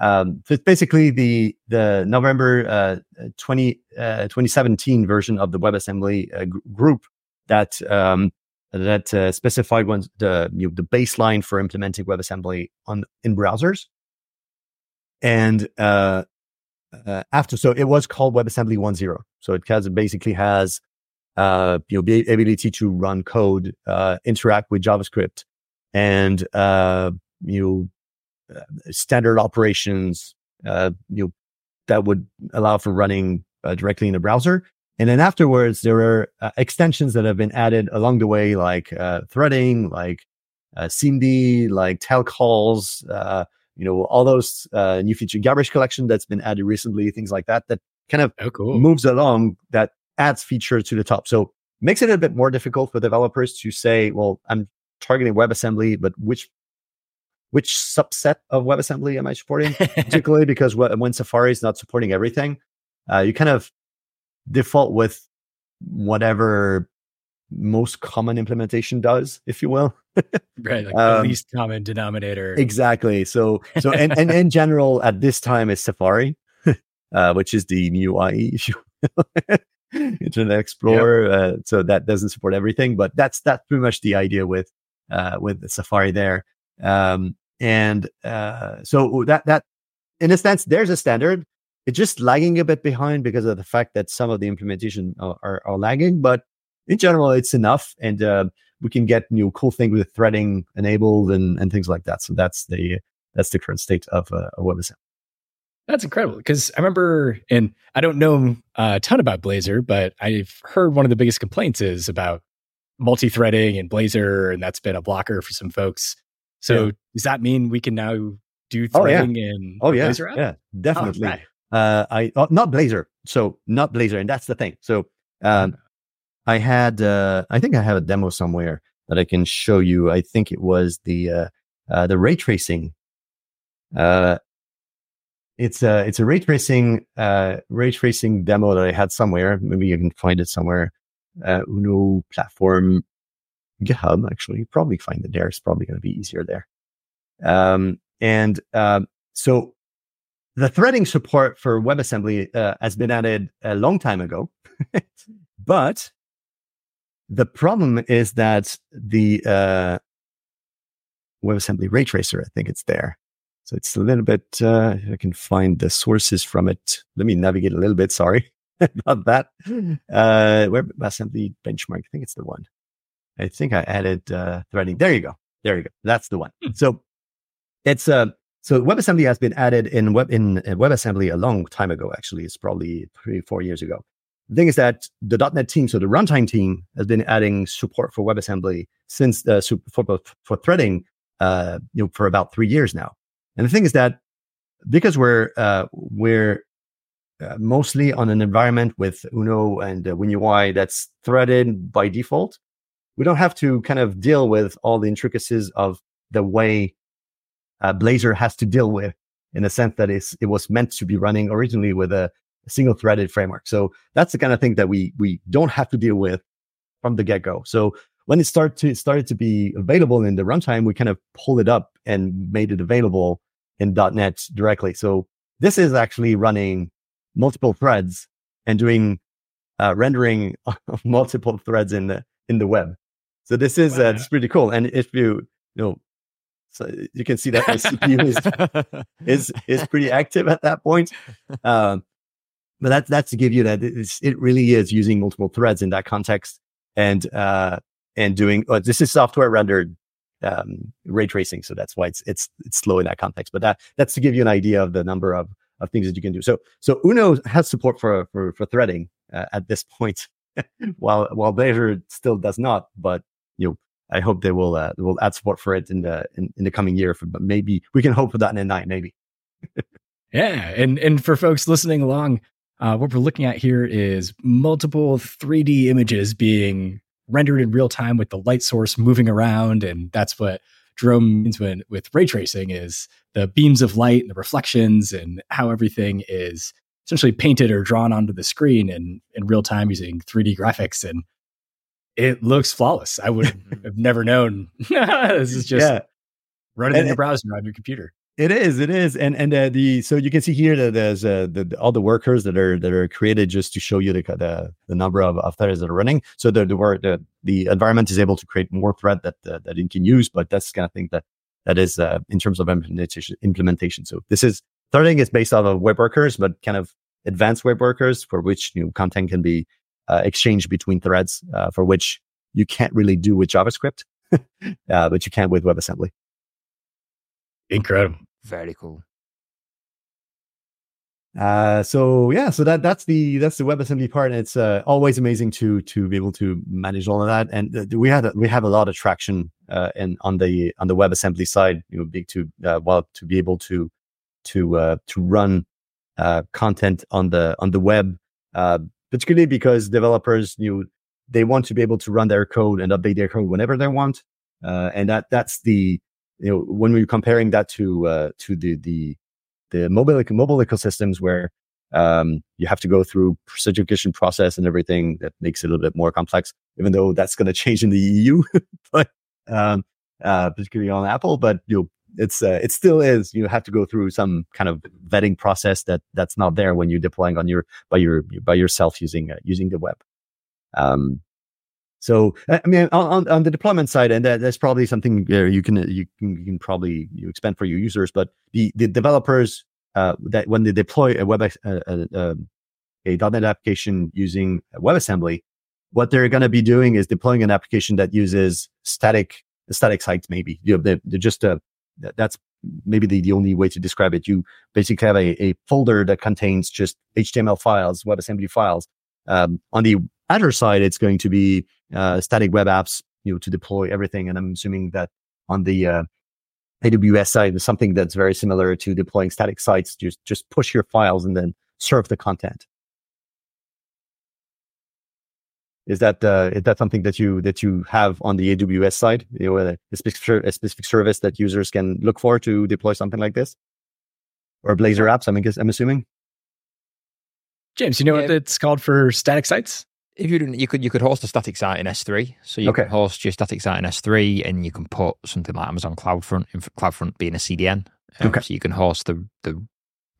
Um, so it's basically the the November uh, 20, uh, 2017 version of the WebAssembly uh, g- group that um, that uh, specified ones the you know, the baseline for implementing WebAssembly on in browsers. And uh, uh, after, so it was called WebAssembly 1.0. So it has basically has uh, you know, be ability to run code, uh, interact with JavaScript, and uh, you know, uh, standard operations, uh, you know, that would allow for running uh, directly in the browser. And then afterwards, there are uh, extensions that have been added along the way, like uh, threading, like uh, SIMD, like tail calls, uh, you know, all those uh, new feature garbage collection that's been added recently, things like that, that kind of Oh, cool. moves along that adds feature to the top. So makes it a bit more difficult for developers to say, well, I'm targeting WebAssembly, but which which subset of WebAssembly am I supporting? Particularly because when Safari is not supporting everything, uh, you kind of default with whatever most common implementation does, if you will. right. Like Um, the least common denominator. Exactly. So, so, and, and in general, at this time is Safari, uh, which is the new IE, if you. Internet Explorer. Uh, so that doesn't support everything, but that's, that's pretty much the idea with, uh, with Safari there. Um, and, uh, so that, that, in a sense, there's a standard. It's just lagging a bit behind because of the fact that some of the implementation are, are, are lagging, but in general, it's enough. And, uh, we can get new cool things with threading enabled and and things like that. So that's the that's the current state of uh, of WebAssembly. That's incredible because I remember, and I don't know a ton about Blazor, but I've heard one of the biggest complaints is about multi-threading and Blazor, and that's been a blocker for some folks. So Yeah. does that mean we can now do Oh, yeah. threading in Oh yeah, Blazor app? yeah, Oh, definitely. rad. uh, I oh, not Blazor, so not Blazor, and that's the thing. So um, I had uh, I think I have a demo somewhere that I can show you. I think it was the uh, uh, the ray tracing. It's a it's a ray tracing uh, ray tracing demo that I had somewhere. Maybe you can find it somewhere. Uh, Uno platform GitHub actually you probably find it there. It's probably going to be easier there. Um, and um, so the threading support for WebAssembly uh, has been added a long time ago, but the problem is that the uh, WebAssembly ray tracer, I think it's there. So it's a little bit, uh, I can find the sources from it. Let me navigate a little bit. Sorry about that. Uh, WebAssembly benchmark. I think it's the one. I think I added uh, threading. There you go. There you go. That's the one. Hmm. So it's uh, so WebAssembly has been added in web in WebAssembly a long time ago. Actually, it's probably three four years ago. The thing is that the .NET team, so the runtime team, has been adding support for WebAssembly since uh, for, for threading, uh, you know, for about three years now. And the thing is that because we're uh, we're uh, mostly on an environment with Uno and uh, WinUI that's threaded by default, we don't have to kind of deal with all the intricacies of the way uh, Blazor has to deal with, in the sense that it was meant to be running originally with a, a single threaded framework. So that's the kind of thing that we we don't have to deal with from the get go. So when it started to it started to be available in the runtime, we kind of pulled it up and made it available in .NET directly. So this is actually running multiple threads and doing uh, rendering of multiple threads in the in the web. So this is uh, it's pretty cool. And if you you know, so you can see that my CPU is is is pretty active at that point. Um, but that's that's to give you that it's, it really is using multiple threads in that context and uh, and doing uh, this is software rendered um, ray tracing, so that's why it's it's it's slow in that context. But that that's to give you an idea of the number of of things that you can do. So so Uno has support for for for threading uh, at this point, while while Blazor still does not. But you know, I hope they will uh, will add support for it in the in, in the coming year. But maybe we can hope for that in nine, maybe. Yeah, and and for folks listening along, uh, what we're looking at here is multiple 3D images being rendered in real time with the light source moving around, and that's what Jerome means when with ray tracing is the beams of light and the reflections and how everything is essentially painted or drawn onto the screen in in real time using 3D graphics, and it looks flawless. I would have never known. this is just yeah, running And in the browser on your computer. It is, it is, and and uh, the so you can see here that there's uh, the, all the workers that are that are created just to show you the the, the number of, of threads that are running. So the the the, the environment is able to create more thread that uh, that it can use, but that's kind of thing that that is uh, in terms of implementation. Implementation. So this is threading is based off of web workers, but kind of advanced web workers for which you know, content can be uh, exchanged between threads, uh, for which you can't really do with JavaScript, uh, but you can with WebAssembly. Incredible. Very cool. Uh, so yeah, so that that's the that's the WebAssembly part. And it's uh, always amazing to to be able to manage all of that. And uh, we had a, we have a lot of traction uh, in on the on the WebAssembly side. You know, big to uh, well to be able to to uh, to run uh, content on the on the web, uh, particularly because developers you know, they want to be able to run their code and update their code whenever they want. Uh, and that that's the you know when we're comparing that to uh, to the the the mobile mobile ecosystems where um, you have to go through certification process and everything that makes it a little bit more complex. Even though that's going to change in the EU, but um, uh, particularly on Apple, but you know it's uh, it still is you have to go through some kind of vetting process that that's not there when you're deploying on your by your by yourself using uh, using the web um so i mean on, on the deployment side and that, that's probably something uh, you can you can, you can probably you expand for your users but the the developers uh that when they deploy a web a, a, a .NET application using WebAssembly, what they're going to be doing is deploying an application that uses static static sites. Maybe you know, they're, they're just a that's maybe the, the only way to describe it. You basically have a, a folder that contains just HTML files, WebAssembly files. Um, on the other side, it's going to be uh, static web apps, you know, to deploy everything. And I'm assuming that on the uh, AWS side, is something that's very similar to deploying static sites. Just just push your files and then serve the content. Is that uh, is that something that you that you have on the AWS side? You know, a specific a specific service that users can look for to deploy something like this, or Blazor apps? I'm I'm assuming. James, you know yeah. what it's called for static sites? If you didn't, you could you could host a static site in S3. So you okay. can host your static site in S3, and you can put something like Amazon CloudFront, in CloudFront being a CDN. Um, okay. So you can host the the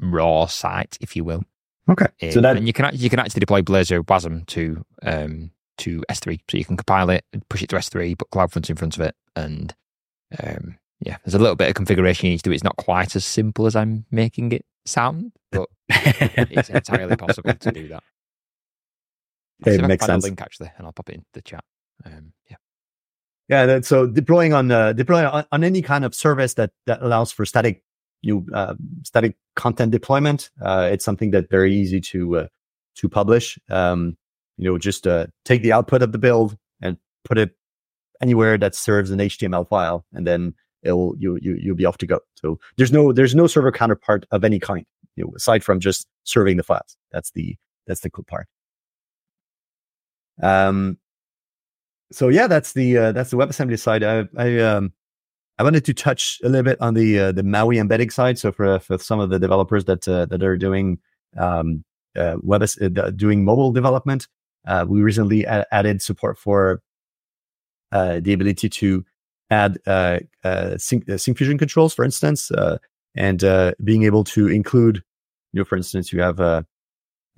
raw site, if you will. Okay. so that and you can you can actually deploy Blazor WASM to um, to S3, so you can compile it, push it to S3, put CloudFront in front of it, and um, yeah, there's a little bit of configuration you need to do. It's not quite as simple as I'm making it sound, but it's entirely possible to do that. It makes sense. link actually, and I'll pop it in the chat. Um, yeah. Yeah, so deploying on uh, deploying on, on, any kind of service that that allows for static you uh, static content deployment. Uh, it's something that very easy to uh, to publish. Um, you know, just uh, take the output of the build and put it anywhere that serves an HTML file, and then it'll you you you'll be off to go. So there's no there's no server counterpart of any kind, you know, aside from just serving the files. That's the that's the cool part. Um, so yeah, that's the uh, that's the WebAssembly side. I, I um I wanted to touch a little bit on the uh, the Maui embedding side. So for for some of the developers that uh, that are doing um, uh, web uh, doing mobile development, uh, we recently a- added support for uh, the ability to add uh, uh, sync, uh, Syncfusion controls, for instance, and being able to include, you know, for instance, you have a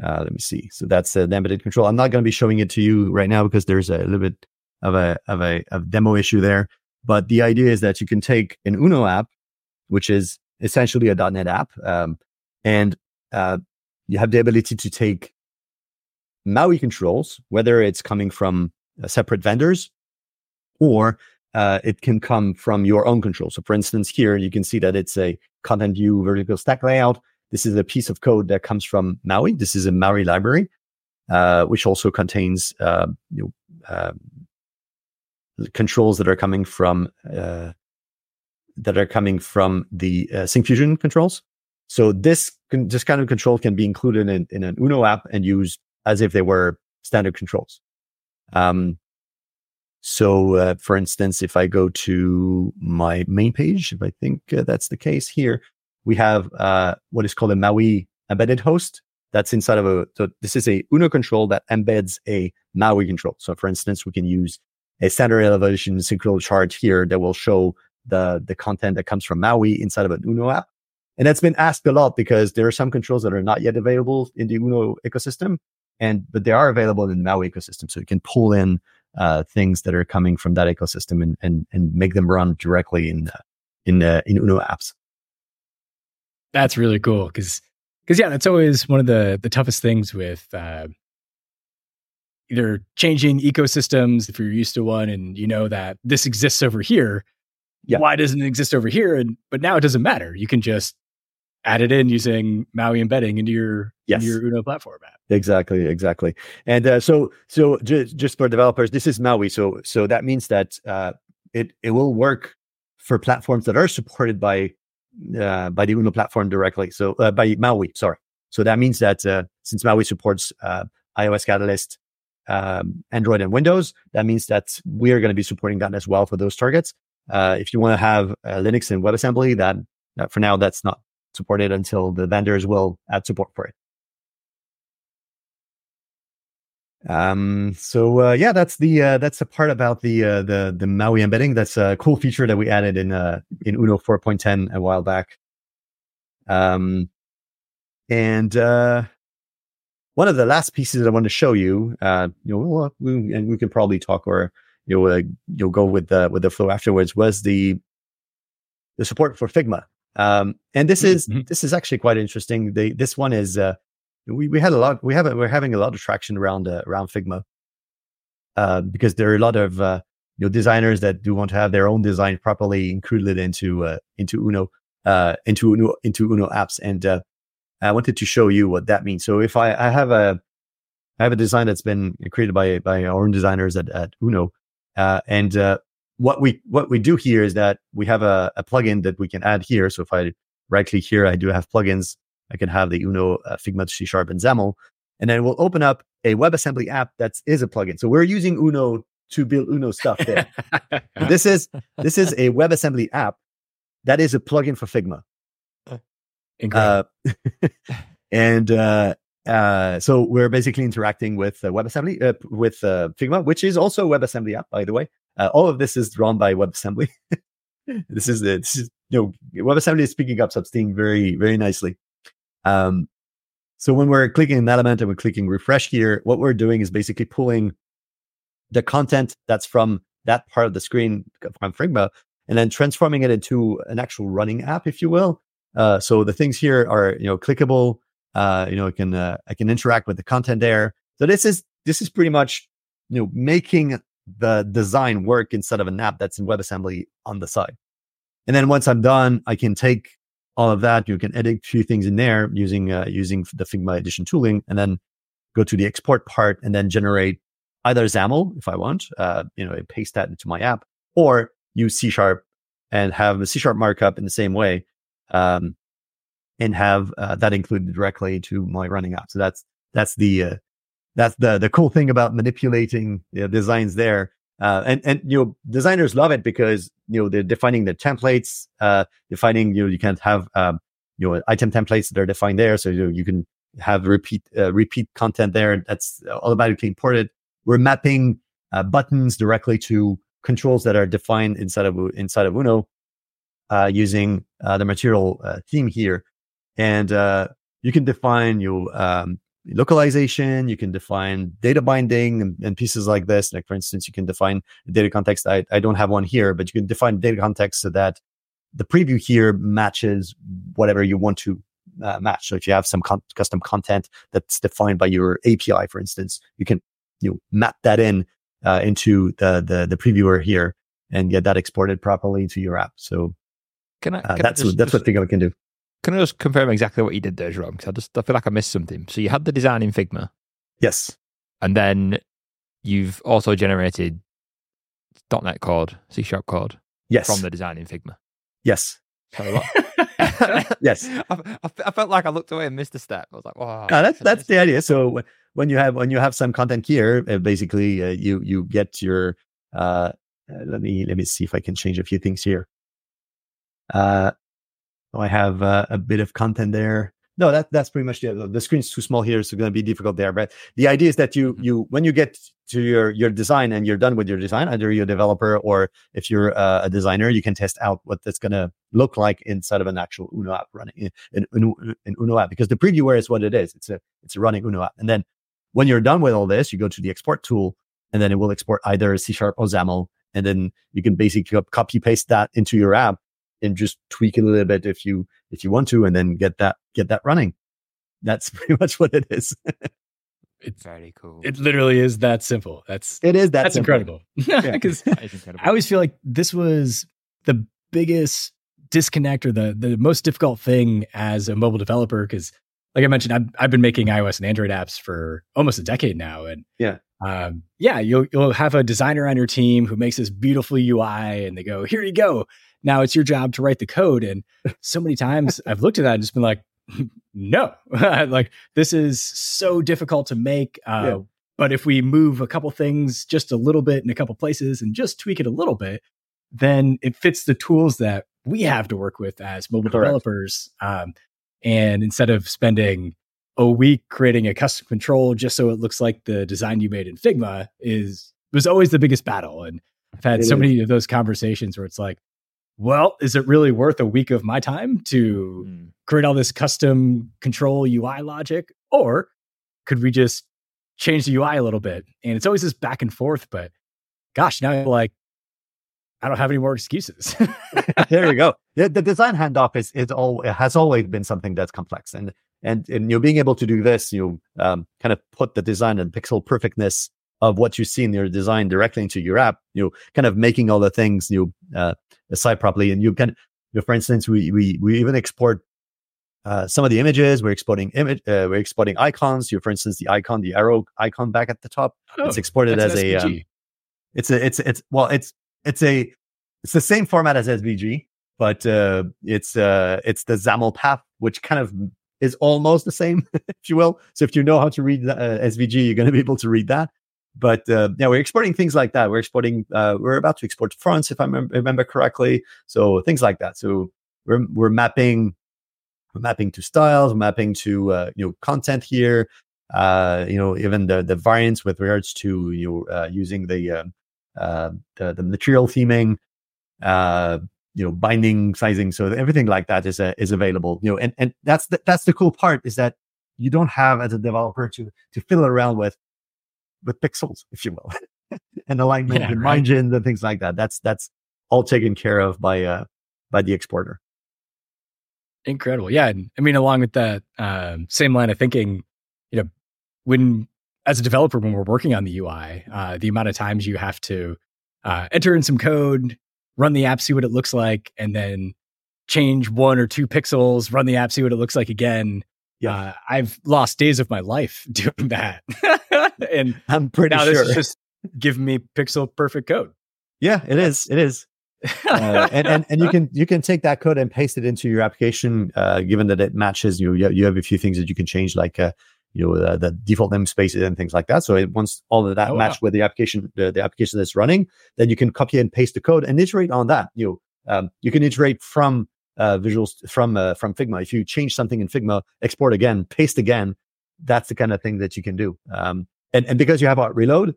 let me see. So that's the embedded control. I'm not going to be showing it to you right now because there's a little bit of a of a of demo issue there. But the idea is that you can take an Uno app, which is essentially a .NET app, um, and uh, you have the ability to take Maui controls, whether it's coming from uh, separate vendors or uh, it can come from your own control. So, for instance, here you can see that it's a content view vertical stack layout. This is a piece of code that comes from Maui. This is a Maui library, uh, which also contains uh, you know, um, controls that are coming from uh, that are coming from the uh, Syncfusion controls. So this this kind of control can be included in, in an Uno app and used as if they were standard controls. Um, so, uh, for instance, if I go to my main page, if I think uh, that's the case here, we have uh, what is called a Maui embedded host. That's inside of a. So this is a Uno control that embeds a Maui control. So, for instance, we can use a standard elevation synchronal chart here that will show the the content that comes from Maui inside of an Uno app. And that's been asked a lot because there are some controls that are not yet available in the Uno ecosystem and but they are available in the Maui ecosystem, so you can pull in uh, things that are coming from that ecosystem and and and make them run directly in uh, in uh, in Uno apps. That's really cool because because yeah, that's always one of the the toughest things with uh, either changing ecosystems if you're used to one and you know that this exists over here. Yeah. Why doesn't it exist over here? And but now it doesn't matter. You can just add it in using Maui embedding into your Yes. into your Uno platform app. Exactly, exactly. And uh, so, so just just for developers, this is Maui. So, so that means that uh, it it will work for platforms that are supported by uh, by the Uno platform directly. So, uh, by Maui, sorry. So that means that uh, since Maui supports uh, iOS Catalyst, um, Android, and Windows, that means that we're going to be supporting that as well for those targets. Uh, if you want to have uh, Linux and WebAssembly, that, that for now that's not supported until the vendors will add support for it. Um, so uh, yeah, that's the uh, that's the part about the uh, the the Maui embedding. That's a cool feature that we added in uh, in Uno 4.10 a while back. Um, and uh, one of the last pieces that I want to show you, uh, you know, well, we, and we can probably talk or you know uh, you'll go with the with the flow afterwards was the the support for Figma. Um, and this is Mhm. this is actually quite interesting. The this one is uh, we we had a lot we have we're having a lot of traction around uh, around Figma uh, because there are a lot of uh, you know designers that do want to have their own design properly included into uh, into Uno uh, into Uno into Uno apps, and uh, I wanted to show you what that means. So if I, I have a I have a design that's been created by by our own designers at, at Uno, and uh, what we what we do here is that we have a, a plugin that we can add here. So if I right click here, I do have plugins. I can have the Uno, uh, Figma, C Sharp, and XAML, and then we'll open up a WebAssembly app that is a plugin. So we're using Uno to build Uno stuff there. This is this is a WebAssembly app that is a plugin for Figma. Incredible. Uh, and uh, uh, so we're basically interacting with uh, WebAssembly uh, with uh, Figma, which is also a WebAssembly app, by the way. Uh, all of this is drawn by WebAssembly. this is the this is you know WebAssembly is picking up Substeam very very nicely. Um, so when we're clicking an element and we're clicking refresh here, what we're doing is basically pulling the content that's from that part of the screen from Figma and then transforming it into an actual running app, if you will. Uh, so the things here are you know clickable. Uh, you know, I can uh, I can interact with the content there. So this is this is pretty much you know making the design work instead of an app that's in WebAssembly on the side. And then once I'm done, I can take all of that. You can edit a few things in there using uh, using the Figma edition tooling, and then go to the export part and then generate either XAML if I want, uh, you know, paste that into my app, or use C sharp and have a C sharp markup in the same way, um, and have uh, that included directly to my running app. So that's that's the uh, that's the the cool thing about manipulating you know, designs there. Uh, and and you know designers love it because you know they're defining the templates, uh, defining you know you can have um, you know item templates that are defined there, so you know, you can have repeat uh, repeat content there that's automatically imported. We're mapping uh, buttons directly to controls that are defined inside of inside of Uno uh, using uh, the material theme here, and you can define your um, localization. You can define data binding and, and, pieces like this. Like for instance, you can define data context. I, I don't have one here, but you can define data context so that the preview here matches whatever you want to uh, match. So if you have some con- custom content that's defined by your API, for instance, you can you know, map that in uh, into the, the the previewer here and get that exported properly to your app. So can I, uh, can that's I just, that's just, what Figma can do. Can I just confirm exactly what you did there, Jerome? Because I just I feel like I missed something. So you had the design in Figma, Yes. and then you've also generated .NET code, C sharp code Yes. from the design in Figma. yes. Sorry? Yes. I, I, felt like I looked away and missed a step. I was like, "Wow." Uh, that's that's the idea. So when you have when you have some content here, uh, basically uh, you you get your. Uh, let me let me see if I can change a few things here. Uh, so I have uh, a bit of content there. No, that that's pretty much the the screen's too small here, so it's going to be difficult there. But the idea is that you you when you get to your your design and you're done with your design, either you're a developer or if you're uh, a designer, you can test out what that's going to look like inside of an actual Uno app running in, in Uno app because the previewer is what it is. It's a it's a running Uno app, and then when you're done with all this, you go to the export tool, and then it will export either C sharp or XAML, and then you can basically copy paste that into your app and just tweak it a little bit if you if you want to, and then get that get that running. That's pretty much what it is. it's very cool. It literally is that simple. That's it is that that's simple. incredible. Because That is incredible. I always feel like this was the biggest disconnect or the the most difficult thing as a mobile developer because like I mentioned, I've, I've been making iOS and Android apps for almost a decade now, and yeah, um, yeah, you'll you'll have a designer on your team who makes this beautiful UI, and they go, "Here you go." Now it's your job to write the code. And so many times I've looked at that and just been like, "No, like this is so difficult to make." Uh, yeah. But if we move a couple things just a little bit in a couple places and just tweak it a little bit, then it fits the tools that we have to work with as mobile Correct. developers. Um, and instead of spending a week creating a custom control just so it looks like the design you made in Figma is was always the biggest battle. And I've had it so is. many of those conversations where it's like, well, is it really worth a week of my time to mm. create all this custom control UI logic? Or could we just change the UI a little bit? And it's always this back and forth, but gosh, now I'm like I don't have any more excuses. there you go. The, the, design handoff is is all it has always been something that's complex, and and and you know being able to do this, you um, kind of put the design and pixel perfectness of what you see in your design directly into your app. You know, kind of making all the things you uh, aside properly, and you can, you know, for instance, we we we even export uh, some of the images. We're exporting image. Uh, we're exporting icons. You, for instance, the icon, the arrow icon back at the top. Oh, it's exported as a. Um, it's a. It's it's well. It's it's a it's the same format as SVG, but uh, it's uh, it's the XAML path, which kind of is almost the same, if you will. So if you know how to read uh, SVG, you're going to be able to read that. But uh, yeah, we're exporting things like that. We're exporting. Uh, we're about to export fonts, if I mem- remember correctly. So things like that. So we're we're mapping, we're mapping to styles, mapping to uh, you know content here. Uh, you know, even the the variants with regards to you know uh, using the uh, uh, the, the material theming, you know, binding, sizing. So everything like that is uh, is available. You know, and and that's the, that's the cool part is that you don't have as a developer to to fiddle around with with pixels, if you will, and alignment yeah, and right. margins and things like that. That's that's all taken care of by uh by the exporter. Incredible, yeah. And I mean, along with that um, same line of thinking, you know, when as a developer, when we're working on the UI, uh, the amount of times you have to uh, enter in some code, run the app, see what it looks like, and then change one or two pixels, run the app, see what it looks like again. Yeah, uh, I've lost days of my life doing that, and I'm pretty now sure this is just giving me pixel perfect code. Yeah, it is. It is. uh, and, and and you can you can take that code and paste it into your application. Uh, given that it matches, you you have a few things that you can change, like uh, you know the, the default namespaces and things like that. So it, once all of that oh, match wow. with the application, the, the, application that's running, then you can copy and paste the code and iterate on that. You know, um, you can iterate from uh, visuals from uh, from Figma. If you change something in Figma, export again, paste again. That's the kind of thing that you can do. Um, and and because you have Hot Reload,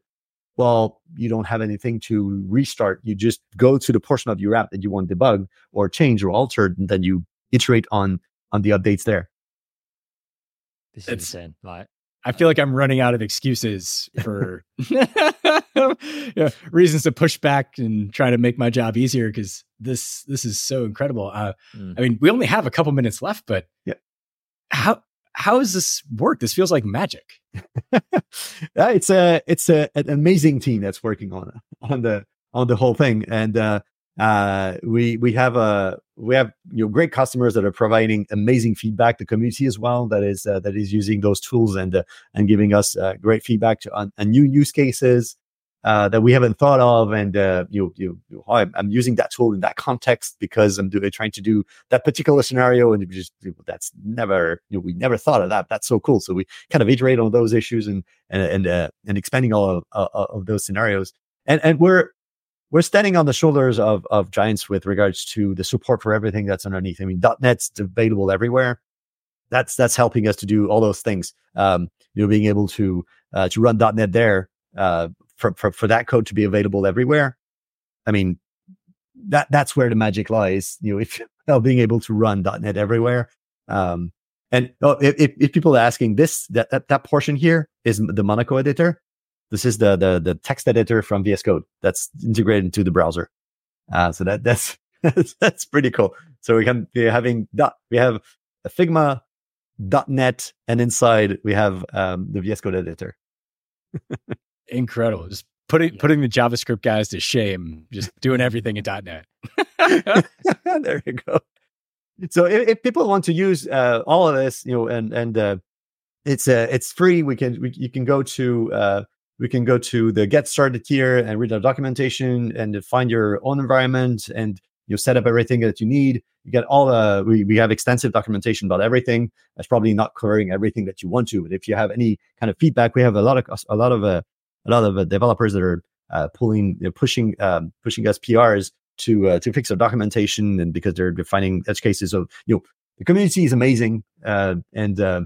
well, you don't have anything to restart. You just go to the portion of your app that you want debugged or change or altered, and then you iterate on on the updates there. This is it's, insane. Like I feel like I'm running out of excuses for yeah, reasons to push back and try to make my job easier because this this is so incredible. Uh, mm. I mean, we only have a couple minutes left, but yeah. how how does this work? This feels like magic. it's a it's a, an amazing team that's working on on the on the whole thing, and uh, uh, we we have a we have you know great customers that are providing amazing feedback. The community as well that is uh, that is using those tools and uh, and giving us uh, great feedback to, on, on, new use cases uh, that we haven't thought of. And uh, you you, you I'm, I'm, using that tool in that context because I'm doing trying to do that particular scenario, and just that's never you know, we never thought of that. That's so cool. So we kind of iterate on those issues and and and uh, and expanding all of, of those scenarios. And and we're we're standing on the shoulders of of giants with regards to the support for everything that's underneath. I mean, .NET's available everywhere. That's that's helping us to do all those things. Um, you know, being able to uh, to run .NET there uh, for, for for that code to be available everywhere. I mean, that that's where the magic lies. You know, if well, being able to run .NET everywhere. Um, and oh, if, if people are asking this, that, that that portion here is the Monaco editor. This is the the the text editor from VS Code that's integrated into the browser. Uh, so that that's that's pretty cool. So we can be having dot we have a Figma .NET and inside we have um, the VS Code editor. Incredible. Just putting putting the JavaScript guys to shame, just doing everything in .NET. there you go. So if, if, people want to use uh, all of this, you know, and and uh, it's uh, it's free. We can we, you can go to uh, we can go to the get started here and read our documentation and find your own environment and you set up everything that you need. You get all the we, we have extensive documentation about everything. That's probably not covering everything that you want to, but if you have any kind of feedback, we have a lot of a lot of uh, a lot of uh, developers that are uh, pulling, you know, pushing, um, pushing us PRs to uh, to fix their documentation, and because they're defining edge cases. So you know, the community is amazing, uh, and uh,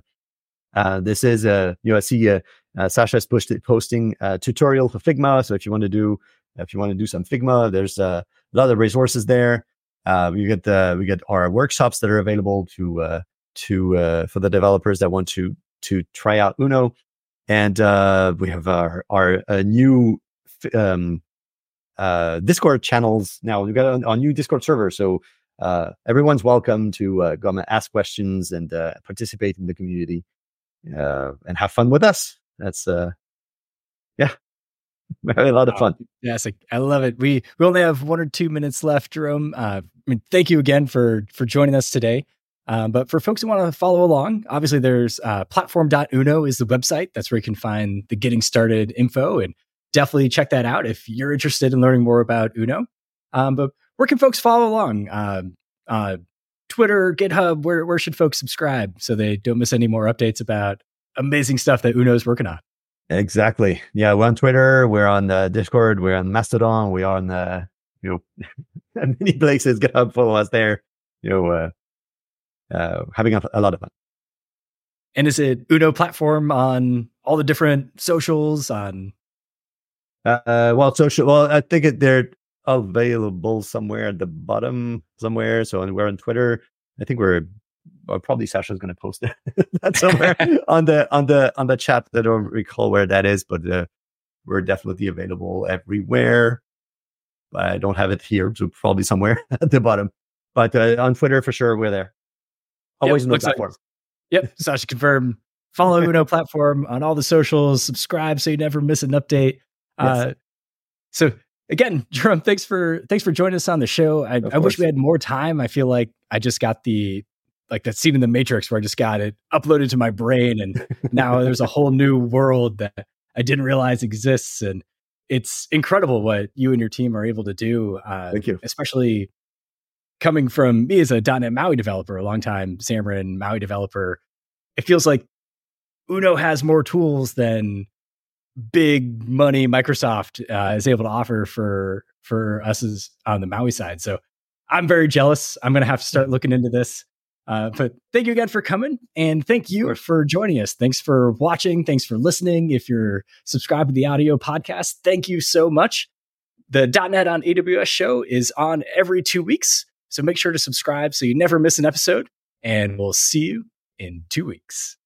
uh, this is uh, you know, I see uh, Sasha's posted posting a tutorial for Figma. So if you want to do if you want to do some Figma, there's a lot of resources there. We get the we get our workshops that are available to to for the developers that want to to try out Uno and uh, we have our our uh, new um, uh, Discord channels now. We've got a, a new Discord server, so uh, everyone's welcome to uh, come and ask questions and uh, participate in the community and have fun with us. That's yeah, we had a lot of fun. Yes, I love it. We we only have one or two minutes left, Jerome. I mean, thank you again for for joining us today. Um, but for folks who want to follow along, obviously there's uh, platform.uno is the website. That's where you can find the getting started info and definitely check that out if you're interested in learning more about Uno. Um, but where can folks follow along? Uh, uh, Twitter, GitHub, where, where should folks subscribe so they don't miss any more updates about amazing stuff that Uno is working on? Exactly. Yeah, we're on Twitter, we're on uh, Discord, we're on Mastodon, we are on the, you know, many places. GitHub, follow us there. You know, uh, having a, a lot of fun. And is it Uno platform on all the different socials on? Uh, well, social. Well, I think it, they're available somewhere at the bottom somewhere. So we're on Twitter. I think we're well, probably Sasha's going to post it that somewhere on the on the on the chat. I don't recall where that is, but uh, we're definitely available everywhere. I don't have it here, so probably somewhere at the bottom. But uh, on Twitter for sure, we're there. Always yep, no platform. Like, yep. Sasha confirm. Follow Uno platform on all the socials. Subscribe so you never miss an update. Yes. Uh, so again, Jerome, thanks for thanks for joining us on the show. I, I wish we had more time. I feel like I just got the like that scene in the Matrix where I just got it uploaded to my brain, and now there's a whole new world that I didn't realize exists, and it's incredible what you and your team are able to do. Uh, Thank you, especially coming from me as a .NET MAUI developer, a long time Xamarin MAUI developer, it feels like Uno has more tools than big money Microsoft uh, is able to offer for for us as on the Maui side. So I'm very jealous. I'm going to have to start looking into this. Uh, but thank you again for coming, and thank you for joining us. Thanks for watching. Thanks for listening. If you're subscribed to the audio podcast, thank you so much. The .NET on AWS show is on every two weeks. So make sure to subscribe so you never miss an episode. And we'll see you in two weeks.